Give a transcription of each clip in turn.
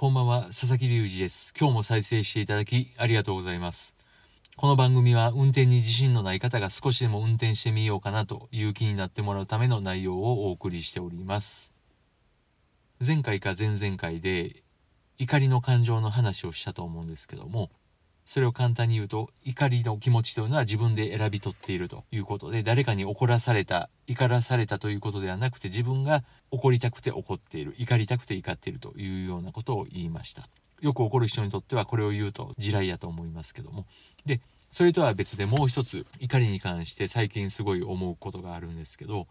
こんばんは、佐々木隆二です。今日も再生していただきありがとうございます。この番組は運転に自信のない方が少しでも運転してみようかなという気になってもらうための内容をお送りしております。前回か前々回で怒りの感情の話をしたと思うんですけども、それを簡単に言うと怒りの気持ちというのは自分で選び取っているということで誰かに怒らされた怒らされたということではなくて自分が怒りたくて怒っている。怒りたくて怒っているというようなことを言いました。よく怒る人にとってはこれを言うと地雷やと思いますけども。でそれとは別でもう一つ怒りに関して最近すごい思うことがあるんですけど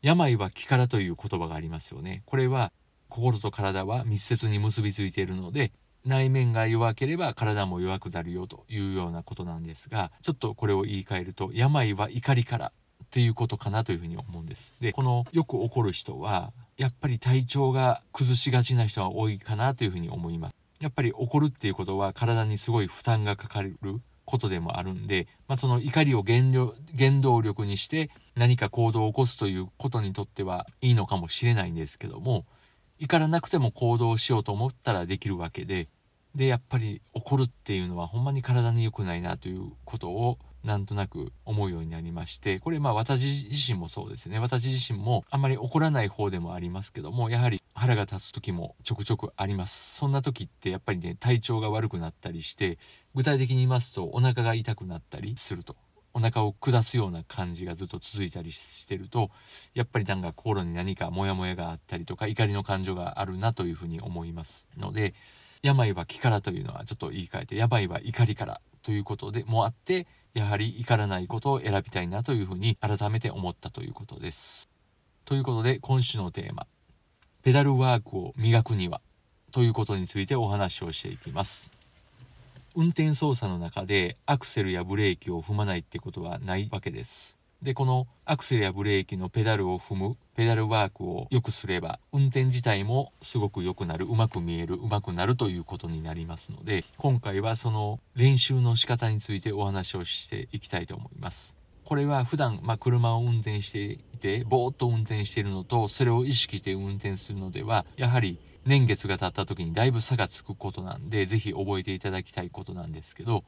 病は気からという言葉がありますよね。これは心と体は密接に結びついているので内面が弱ければ体も弱くなるよというようなことなんですがちょっとこれを言い換えると病は怒りからっていうことかなというふうに思うんです。でこのよく怒る人はやっぱり体調が崩しがちな人が多いかなというふうに思います。やっぱり怒るっていうことは体にすごい負担がかかることでもあるんで、まあ、その怒りを原原動力にして何か行動を起こすということにとってはいいのかもしれないんですけども怒らなくても行動しようと思ったらできるわけででやっぱり怒るっていうのはほんまに体に良くないなということをなんとなく思うようになりましてこれまあ私自身もそうですね。私自身もあんまり怒らない方でもありますけどもやはり腹が立つ時もちょくちょくあります。そんな時ってやっぱりね体調が悪くなったりして具体的に言いますとお腹が痛くなったりすると。お腹を下すような感じがずっと続いたりしてるとやっぱりなんか心に何かモヤモヤがあったりとか怒りの感情があるなというふうに思いますので病は気からというのはちょっと言い換えて病は怒りからということでもあってやはり怒らないことを選びたいなというふうに改めて思ったということです。ということで今週のテーマ「ペダルワークを磨くには」ということについてお話をしていきます。運転操作の中でアクセルやブレーキを踏まないってことはないわけです。でこのアクセルやブレーキのペダルを踏むペダルワークを良くすれば運転自体もすごく良くなるうまく見えるうまくなるということになりますので今回はその練習の仕方についてお話をしていきたいと思います。これは普段まあ車を運転していてぼーっと運転しているのとそれを意識して運転するのではやはり年月が経った時にだいぶ差がつくことなんで是非覚えていただきたいことなんですけど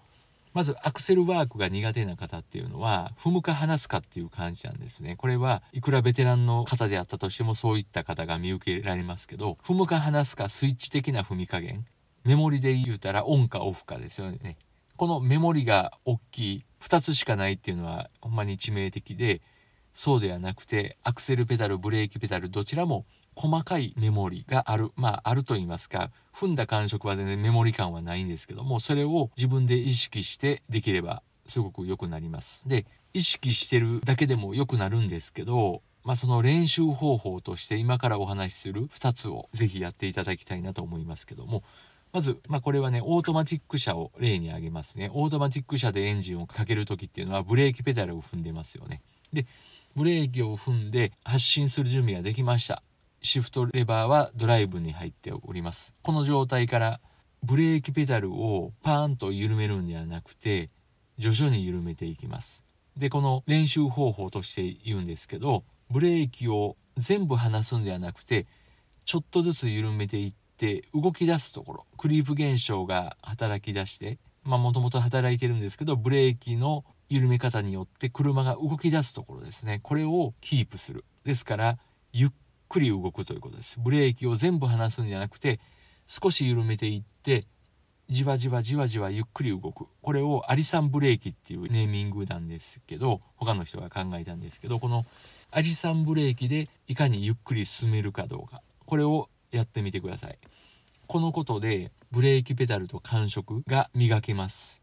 まずアクセルワークが苦手な方っていうのは踏むか離すかっていう感じなんですね。これはいくらベテランの方であったとしてもそういった方が見受けられますけど踏むか離すかスイッチ的な踏み加減メモリで言うたらオンかオフかですよね。このメモリが大きい2つしかないっていうのはほんまに致命的でそうではなくてアクセルペダルブレーキペダルどちらも細かいメモリがあるまああると言いますか踏んだ感触は全然メモリ感はないんですけどもそれを自分で意識してできればすごく良くなりますで意識してるだけでも良くなるんですけどまあその練習方法として今からお話しする2つをぜひやっていただきたいなと思いますけどもまず、まあ、これはね、オートマティック車を例に挙げますね。オートマティック車でエンジンをかける時っていうのはブレーキペダルを踏んでますよね。で、ブレーキを踏んで発進する準備ができました。シフトレバーはドライブに入っております。この状態からブレーキペダルをパーンと緩めるんではなくて、徐々に緩めていきます。で、この練習方法として言うんですけど、ブレーキを全部離すんではなくて、ちょっとずつ緩めていって、動き出すところ、クリープ現象が働き出して、まあもともと働いてるんですけど、ブレーキの緩め方によって車が動き出すところですね。これをキープする。ですから、ゆっくり動くということです。ブレーキを全部離すんじゃなくて、少し緩めていって、じわじわじわじわゆっくり動く。これをアリサンブレーキっていうネーミングなんですけど、他の人が考えたんですけど、このアリサンブレーキでいかにゆっくり進めるかどうか。これをやってみてください。このことでブレーキペダルと感触が磨けます。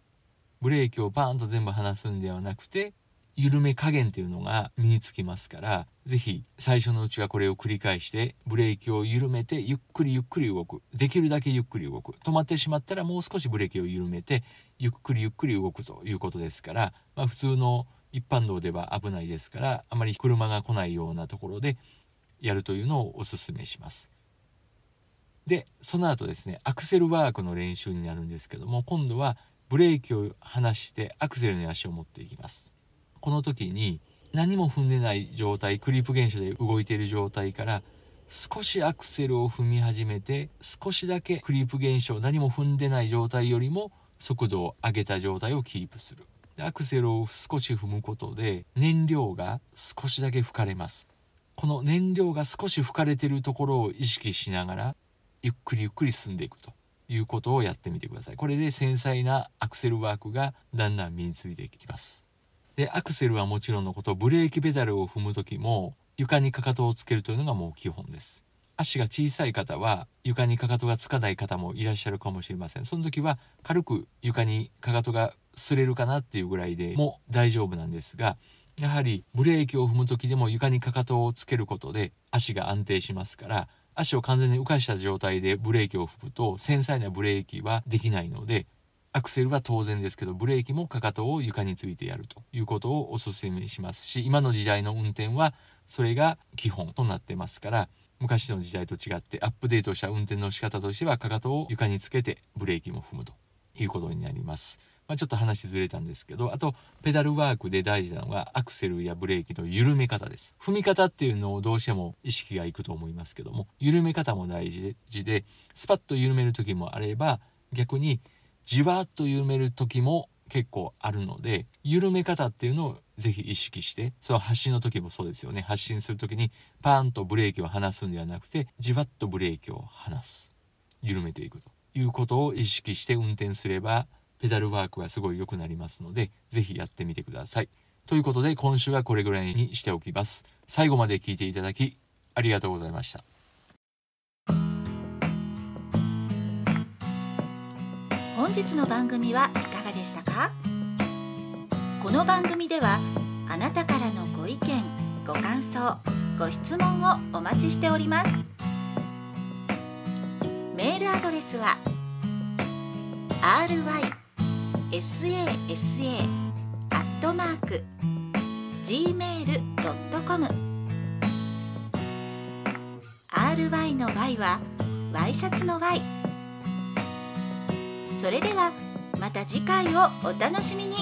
ブレーキをバーンと全部離すんではなくて、緩め加減っていうのが身につきますから是非最初のうちはこれを繰り返してブレーキを緩めてゆっくりゆっくり動くできるだけゆっくり動く止まってしまったらもう少しブレーキを緩めてゆっくりゆっくり動くということですから、まあ、普通の一般道では危ないですからあまり車が来ないようなところでやるというのをおすすめします。でその後ですねアクセルワークの練習になるんですけども今度はブレーキを離してアクセルに足を持っていきます。この時に何も踏んでない状態クリップ現象で動いている状態から少しアクセルを踏み始めて少しだけクリープ現象何も踏んでない状態よりも速度を上げた状態をキープする。アクセルを少し踏むことで燃料が少しだけ吹かれます。この燃料が少し吹かれてるところを意識しながらゆっくりゆっくり進んでいくと。いうことをやってみてください。これで繊細なアクセルワークがだんだん身についていきます。でアクセルはもちろんのことブレーキペダルを踏む時も床にかかとをつけるというのがもう基本です。足が小さい方は床にかかとがつかない方もいらっしゃるかもしれません。その時は軽く床にかかとが擦れるかなっていうぐらいでも大丈夫なんですがやはりブレーキを踏む時でも床にかかとをつけることで足が安定しますから足を完全に浮かした状態でブレーキを踏むと繊細なブレーキはできないのでアクセルは当然ですけどブレーキもかかとを床についてやるということをお勧めしますし今の時代の運転はそれが基本となってますから昔の時代と違ってアップデートした運転の仕方としてはかかとを床につけてブレーキも踏むということになります。まあ、ちょっと話ずれたんですけどあとペダルワークで大事なのがアクセルやブレーキの緩め方です。踏み方っていうのをどうしても意識がいくと思いますけども緩め方も大事でスパッと緩める時もあれば逆にじわっと緩める時も結構あるので緩め方っていうのをぜひ意識してその発進の時もそうですよね。発進する時にパーンとブレーキを離すんではなくてじわっとブレーキを離す。緩めていくということを意識して運転すればペダルワークがすごい良くなりますので、ぜひやってみてください。ということで今週はこれぐらいにしておきます。最後まで聞いていただきありがとうございました。本日の番組はいかがでしたか？この番組ではあなたからのご意見ご感想ご質問をお待ちしておりますメールアドレスは ry sasa アットマーク gmail.com ry の y はワイシャツの y それではまた次回をお楽しみに